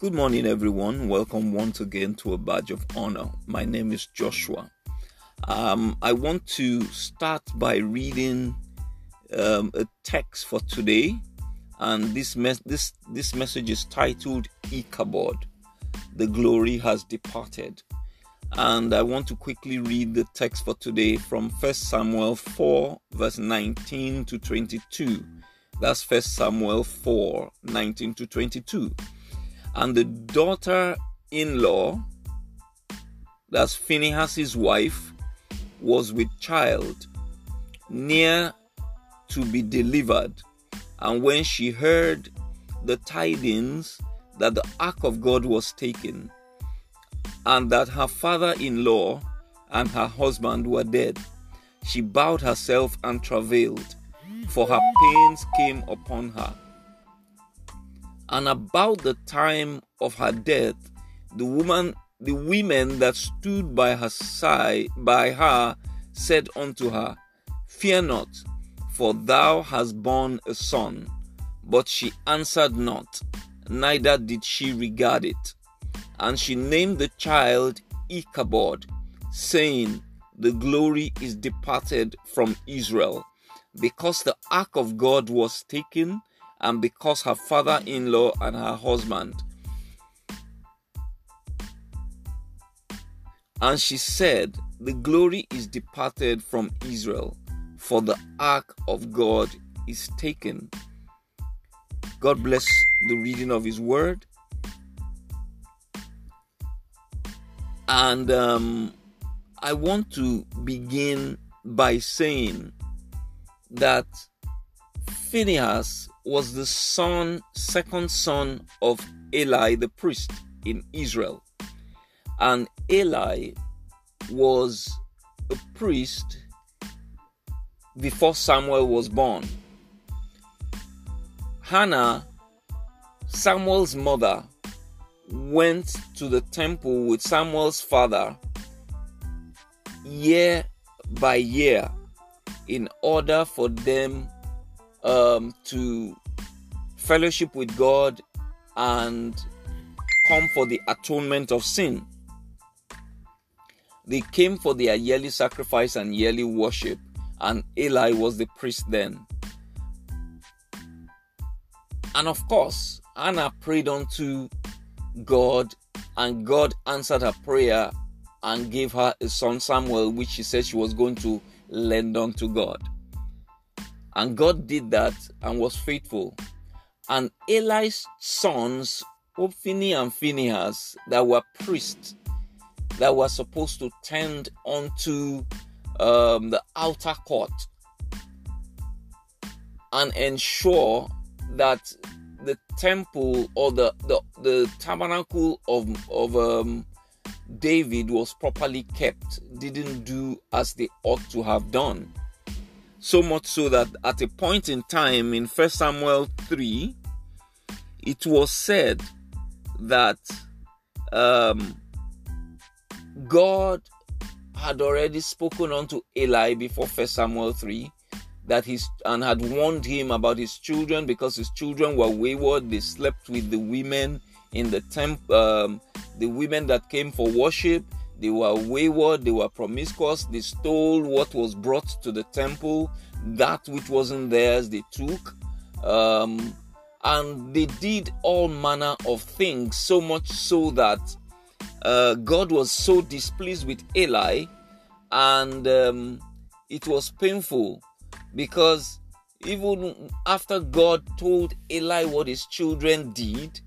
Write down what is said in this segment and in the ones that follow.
Good morning, everyone. Welcome once again to a badge of honor. My name is Joshua. Um, I want to start by reading um, a text for today, and this mes- this this message is titled "Ichabod." The glory has departed, and I want to quickly read the text for today from First Samuel four, verse nineteen to twenty-two. That's First Samuel 4 19 to 22 and the daughter in law, that's Phinehas's wife, was with child, near to be delivered. And when she heard the tidings that the ark of God was taken, and that her father in law and her husband were dead, she bowed herself and travailed, for her pains came upon her. And about the time of her death, the woman, the women that stood by her side, by her, said unto her, Fear not, for thou hast borne a son. But she answered not, neither did she regard it. And she named the child Ichabod, saying, The glory is departed from Israel, because the ark of God was taken and because her father in law and her husband. And she said, The glory is departed from Israel, for the ark of God is taken. God bless the reading of His word. And um, I want to begin by saying that Phinehas was the son, second son of Eli the priest in Israel. And Eli was a priest before Samuel was born. Hannah, Samuel's mother, went to the temple with Samuel's father year by year in order for them um, to fellowship with God and come for the atonement of sin. They came for their yearly sacrifice and yearly worship, and Eli was the priest then. And of course, Anna prayed unto God, and God answered her prayer and gave her a son Samuel, which she said she was going to lend unto God. And God did that and was faithful. And Eli's sons, Hophni and Phinehas, that were priests, that were supposed to tend onto um, the outer court and ensure that the temple or the the, the tabernacle of of um, David was properly kept, didn't do as they ought to have done. So much so that at a point in time in 1 Samuel 3, it was said that um, God had already spoken unto Eli before 1 Samuel 3 that his and had warned him about his children because his children were wayward. They slept with the women in the temple um, the women that came for worship they were wayward, they were promiscuous, they stole what was brought to the temple, that which wasn't theirs, they took. Um, and they did all manner of things, so much so that uh, God was so displeased with Eli, and um, it was painful because even after God told Eli what his children did,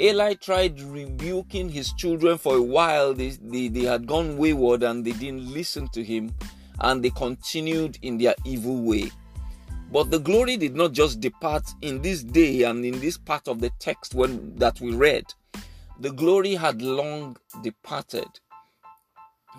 Eli tried rebuking his children for a while. They, they, they had gone wayward and they didn't listen to him and they continued in their evil way. But the glory did not just depart in this day and in this part of the text when, that we read. The glory had long departed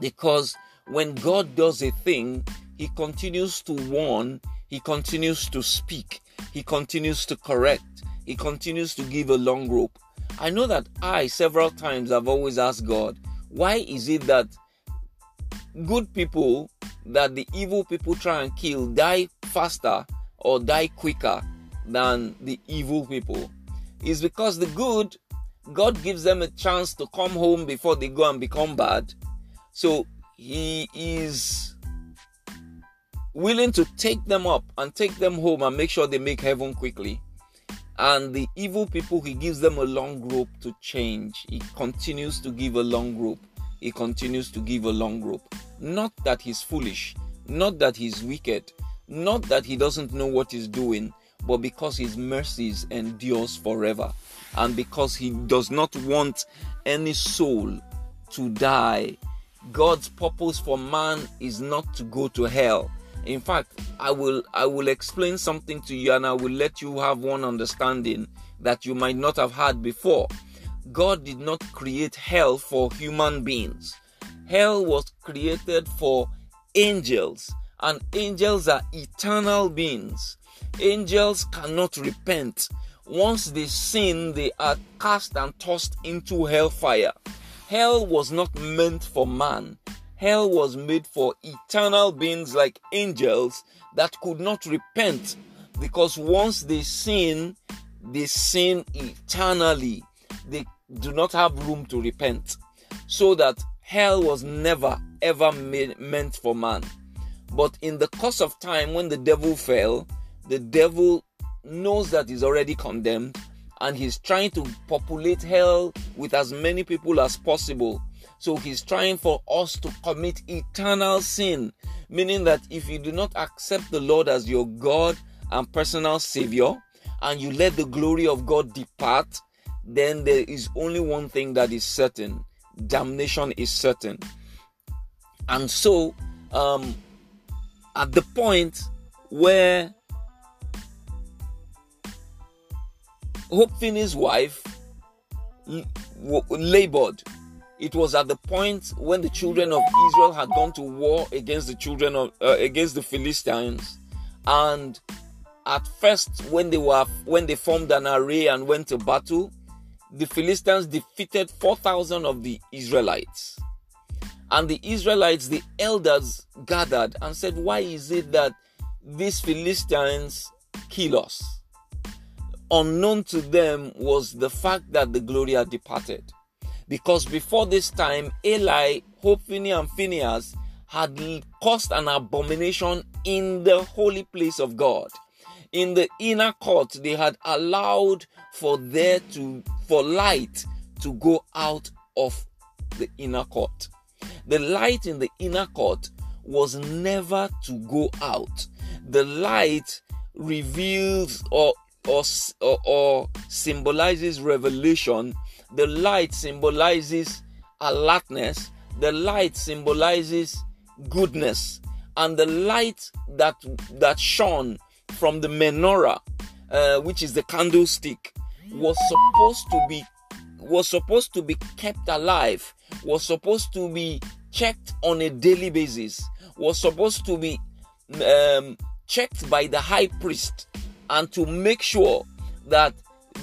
because when God does a thing, He continues to warn, He continues to speak, He continues to correct, He continues to give a long rope. I know that I several times have always asked God, why is it that good people that the evil people try and kill die faster or die quicker than the evil people? Is because the good God gives them a chance to come home before they go and become bad. So he is willing to take them up and take them home and make sure they make heaven quickly. And the evil people, he gives them a long rope to change. He continues to give a long rope. He continues to give a long rope. Not that he's foolish, not that he's wicked, not that he doesn't know what he's doing, but because his mercies endures forever and because he does not want any soul to die god's purpose for man is not to go to hell in fact i will i will explain something to you and i will let you have one understanding that you might not have had before god did not create hell for human beings hell was created for angels and angels are eternal beings Angels cannot repent. Once they sin, they are cast and tossed into hellfire. Hell was not meant for man. Hell was made for eternal beings like angels that could not repent because once they sin, they sin eternally. They do not have room to repent. So that hell was never ever made, meant for man. But in the course of time, when the devil fell, the devil knows that he's already condemned and he's trying to populate hell with as many people as possible. So he's trying for us to commit eternal sin, meaning that if you do not accept the Lord as your God and personal Savior, and you let the glory of God depart, then there is only one thing that is certain damnation is certain. And so, um, at the point where Phinehas's wife labored. It was at the point when the children of Israel had gone to war against the children of uh, against the Philistines, and at first when they were when they formed an array and went to battle, the Philistines defeated four thousand of the Israelites. And the Israelites, the elders, gathered and said, Why is it that these Philistines kill us? unknown to them was the fact that the glory had departed. Because before this time, Eli, Hophni, and Phinehas had caused an abomination in the holy place of God. In the inner court, they had allowed for there to for light to go out of the inner court. The light in the inner court was never to go out. The light reveals or or, or, or symbolizes revelation. The light symbolizes alertness. The light symbolizes goodness. And the light that that shone from the menorah, uh, which is the candlestick, was supposed to be was supposed to be kept alive, was supposed to be checked on a daily basis, was supposed to be um, checked by the high priest and to make sure that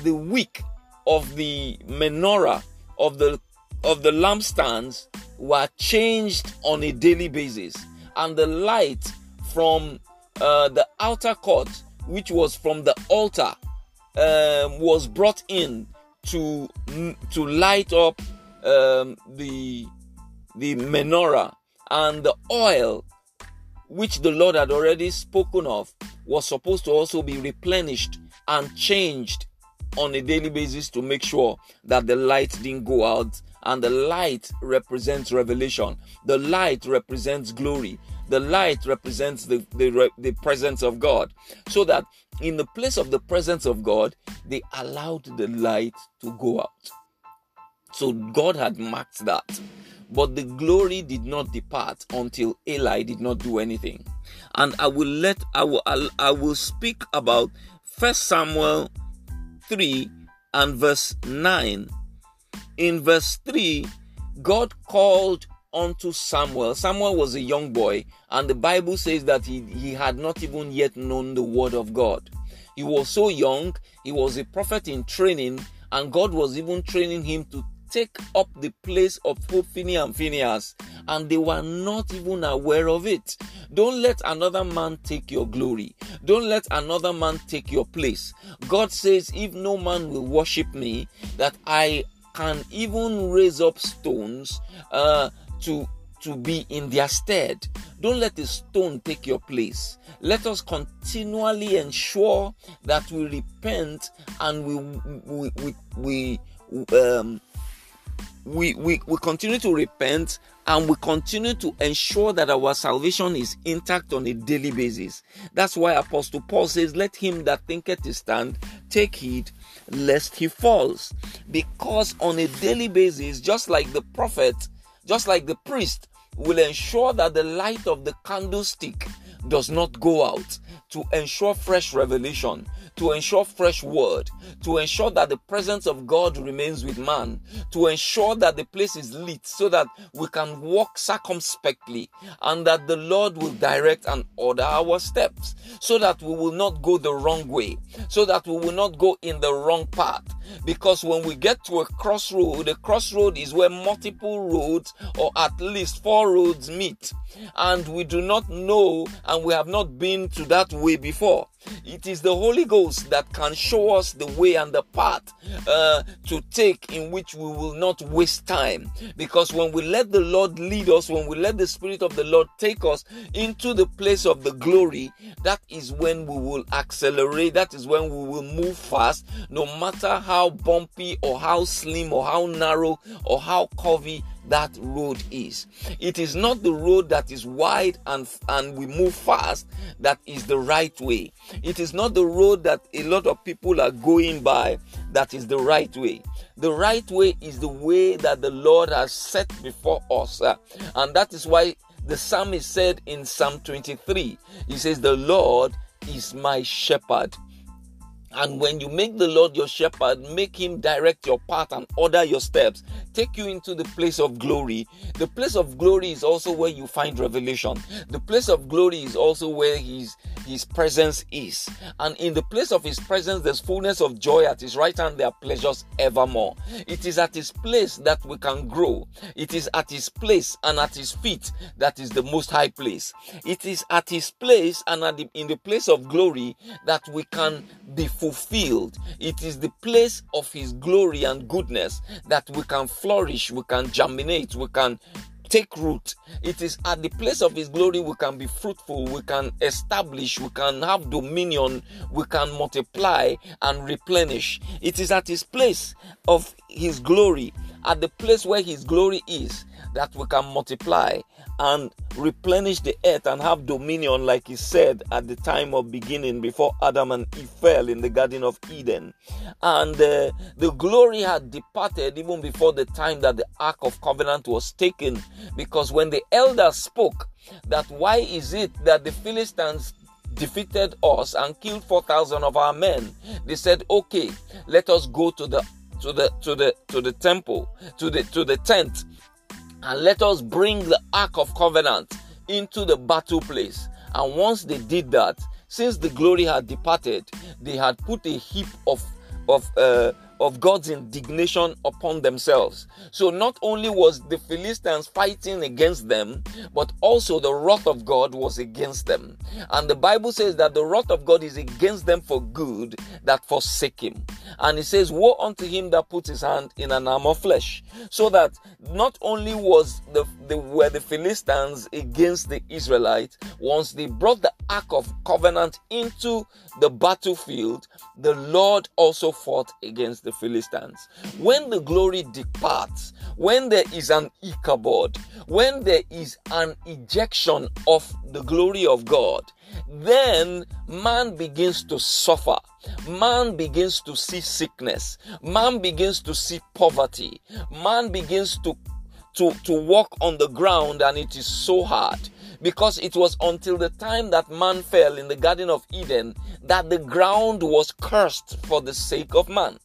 the wick of the menorah of the of the lampstands were changed on a daily basis. And the light from uh, the outer court which was from the altar um, was brought in to to light up um, the the menorah. And the oil which the Lord had already spoken of was supposed to also be replenished and changed on a daily basis to make sure that the light didn't go out. And the light represents revelation, the light represents glory, the light represents the, the, the presence of God. So that in the place of the presence of God, they allowed the light to go out. So God had marked that. But the glory did not depart until Eli did not do anything. And I will let I will I will speak about First Samuel 3 and verse 9. In verse 3, God called unto Samuel. Samuel was a young boy, and the Bible says that he, he had not even yet known the word of God. He was so young, he was a prophet in training, and God was even training him to take up the place of Hophni and Phinehas, and they were not even aware of it. Don't let another man take your glory. Don't let another man take your place. God says, If no man will worship me, that I can even raise up stones uh, to to be in their stead. Don't let a stone take your place. Let us continually ensure that we repent and we we we, we um we, we, we continue to repent and we continue to ensure that our salvation is intact on a daily basis. That's why Apostle Paul says, Let him that thinketh to stand take heed lest he falls. Because on a daily basis, just like the prophet, just like the priest, will ensure that the light of the candlestick does not go out to ensure fresh revelation to ensure fresh word, to ensure that the presence of God remains with man, to ensure that the place is lit so that we can walk circumspectly and that the Lord will direct and order our steps so that we will not go the wrong way, so that we will not go in the wrong path. Because when we get to a crossroad, a crossroad is where multiple roads or at least four roads meet, and we do not know and we have not been to that way before. It is the Holy Ghost that can show us the way and the path uh, to take in which we will not waste time. Because when we let the Lord lead us, when we let the Spirit of the Lord take us into the place of the glory, that is when we will accelerate. That is when we will move fast, no matter how bumpy or how slim or how narrow or how curvy that road is. It is not the road that is wide and, and we move fast that is the right way. It is not the road that a lot of people are going by that is the right way. The right way is the way that the Lord has set before us. Uh, and that is why the psalmist said in Psalm 23, he says, The Lord is my shepherd. And when you make the Lord your shepherd, make him direct your path and order your steps, take you into the place of glory. The place of glory is also where you find revelation. The place of glory is also where his his presence is. And in the place of his presence, there's fullness of joy at his right hand, there are pleasures evermore. It is at his place that we can grow. It is at his place and at his feet that is the most high place. It is at his place and the, in the place of glory that we can be fulfilled. It is the place of his glory and goodness that we can flourish, we can germinate, we can take root. It is at the place of His glory we can be fruitful, we can establish, we can have dominion, we can multiply and replenish. It is at His place of His glory, at the place where His glory is, that we can multiply and replenish the earth and have dominion, like he said at the time of beginning before Adam and Eve fell in the Garden of Eden. And uh, the glory had departed even before the time that the Ark of Covenant was taken, because when the elders spoke, that why is it that the Philistines defeated us and killed 4000 of our men they said okay let us go to the to the to the to the temple to the to the tent and let us bring the Ark of Covenant into the battle place. And once they did that, since the glory had departed, they had put a heap of of uh, of God's indignation upon themselves. So not only was the Philistines fighting against them, but also the wrath of God was against them. And the Bible says that the wrath of God is against them for good that forsake him. And it says, Woe unto him that puts his hand in an arm of flesh. So that not only was the, the were the Philistines against the Israelites, once they brought the Ark of Covenant into the battlefield, the Lord also fought against the the Philistines. When the glory departs, when there is an Ichabod, when there is an ejection of the glory of God, then man begins to suffer. Man begins to see sickness. Man begins to see poverty. Man begins to to, to walk on the ground and it is so hard because it was until the time that man fell in the Garden of Eden that the ground was cursed for the sake of man.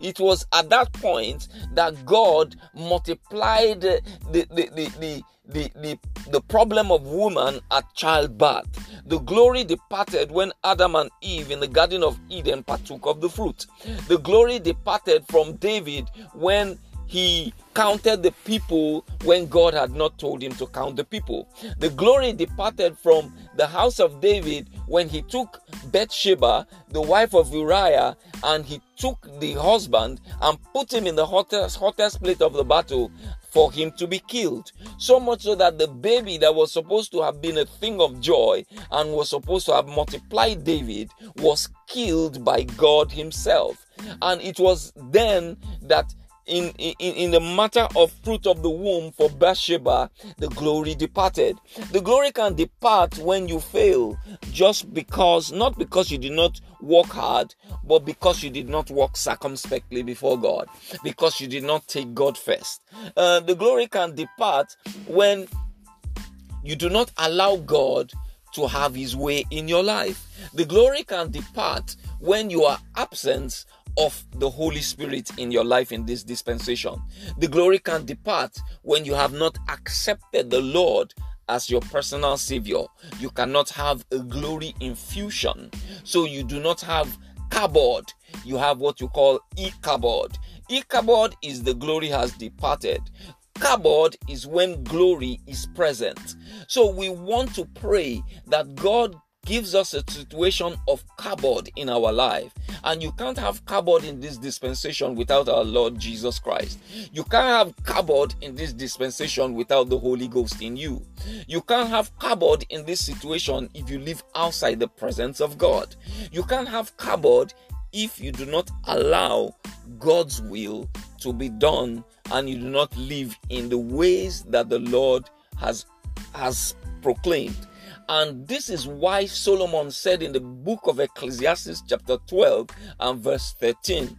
It was at that point that God multiplied the, the, the, the, the, the, problem of woman at childbirth. The glory departed when Adam and Eve in the Garden of Eden partook of the fruit. The glory departed from David when he counted the people when God had not told him to count the people. The glory departed from the house of David when he took Bathsheba, the wife of Uriah, and he took the husband and put him in the hottest, hottest place of the battle for him to be killed. So much so that the baby that was supposed to have been a thing of joy and was supposed to have multiplied David was killed by God Himself. And it was then that in, in, in the matter of fruit of the womb for Bathsheba, the glory departed. The glory can depart when you fail, just because, not because you did not work hard, but because you did not walk circumspectly before God, because you did not take God first. Uh, the glory can depart when you do not allow God to have his way in your life. The glory can depart when you are absent of the Holy Spirit in your life in this dispensation. The glory can depart when you have not accepted the Lord as your personal savior. You cannot have a glory infusion. So you do not have kabod. You have what you call Ichabod. Ichabod is the glory has departed. Kabod is when glory is present. So we want to pray that God gives us a situation of kabod in our life. And you can't have kabod in this dispensation without our Lord Jesus Christ. You can't have kabod in this dispensation without the Holy Ghost in you. You can't have kabod in this situation if you live outside the presence of God. You can't have kabod if you do not allow God's will to be done and you do not live in the ways that the Lord has has proclaimed. And this is why Solomon said in the book of Ecclesiastes, chapter 12 and verse 13,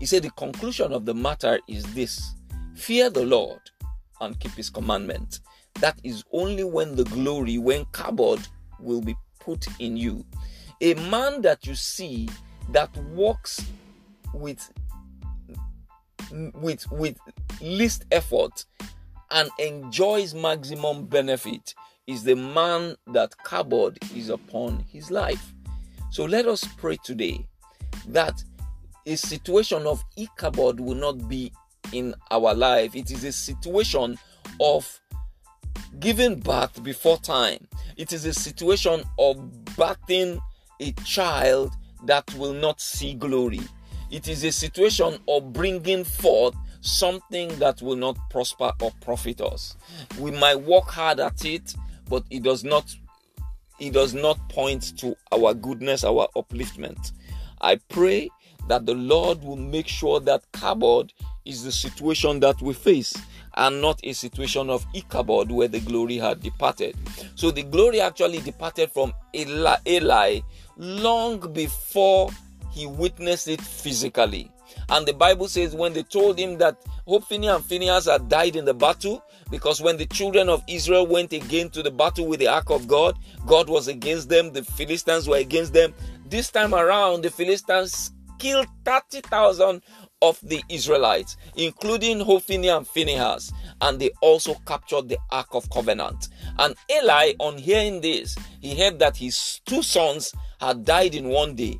he said, The conclusion of the matter is this fear the Lord and keep his commandment. That is only when the glory, when kabod will be put in you. A man that you see that walks with with with least effort and enjoys maximum benefit is the man that kabod is upon his life. So let us pray today that a situation of Ichabod will not be in our life. It is a situation of giving birth before time. It is a situation of birthing a child that will not see glory. It is a situation of bringing forth something that will not prosper or profit us. We might work hard at it, but it does not it does not point to our goodness, our upliftment. I pray that the Lord will make sure that kabod is the situation that we face and not a situation of Ichabod where the glory had departed. So the glory actually departed from Eli, Eli long before he witnessed it physically. And the Bible says when they told him that Hophni and Phinehas had died in the battle, because when the children of Israel went again to the battle with the ark of God, God was against them, the Philistines were against them. This time around, the Philistines killed 30,000 of the Israelites, including Hophni and Phinehas, and they also captured the Ark of Covenant. And Eli, on hearing this, he heard that his two sons had died in one day.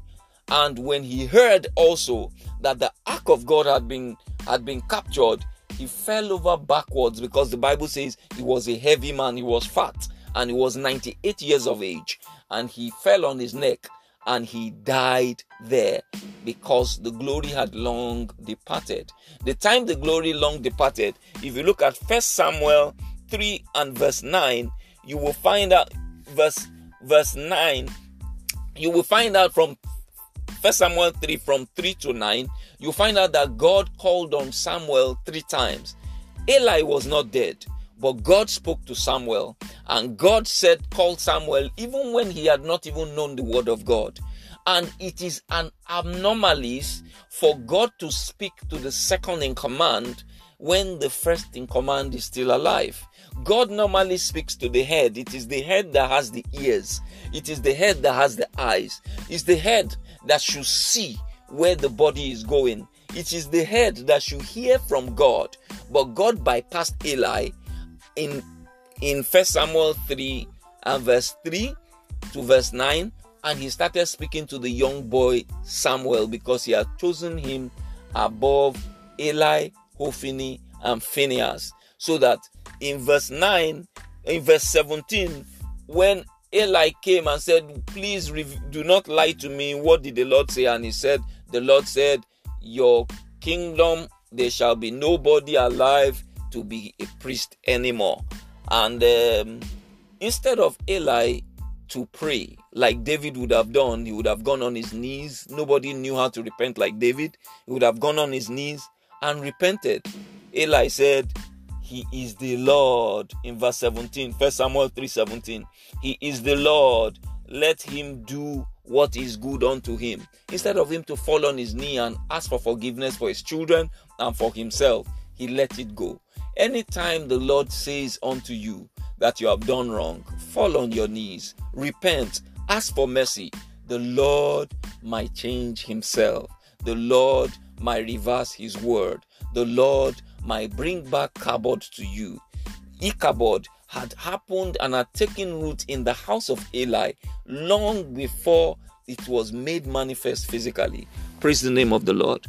And when he heard also that the Ark of God had been had been captured, he fell over backwards because the Bible says he was a heavy man, he was fat, and he was 98 years of age. And he fell on his neck and he died there because the glory had long departed. The time the glory long departed, if you look at First Samuel 3 and verse 9, you will find out verse verse 9, you will find out from First Samuel 3 from 3 to 9, you find out that God called on Samuel three times. Eli was not dead, but God spoke to Samuel, and God said, Call Samuel, even when he had not even known the word of God. And it is an abnormality for God to speak to the second in command when the first in command is still alive. God normally speaks to the head. It is the head that has the ears. It is the head that has the eyes. It's the head that should see where the body is going. It is the head that should hear from God. But God bypassed Eli in in First Samuel 3 and verse 3 to verse 9 and he started speaking to the young boy Samuel because he had chosen him above Eli, Hophni, and Phinehas. So that in verse 9, in verse 17, when Eli came and said, Please do not lie to me. What did the Lord say? And he said, The Lord said, Your kingdom, there shall be nobody alive to be a priest anymore. And um, instead of Eli to pray like David would have done, he would have gone on his knees. Nobody knew how to repent like David. He would have gone on his knees and repented. Eli said, He is the Lord in verse 17, first Samuel 3 17. He is the Lord. Let him do what is good unto him. Instead of him to fall on his knee and ask for forgiveness for his children and for himself, he let it go. Anytime the Lord says unto you that you have done wrong, fall on your knees, repent, ask for mercy. The Lord might change himself. The Lord might reverse his word. The Lord might bring back Ichabod to you. Ichabod had happened and had taken root in the house of Eli long before it was made manifest physically. Praise the name of the Lord.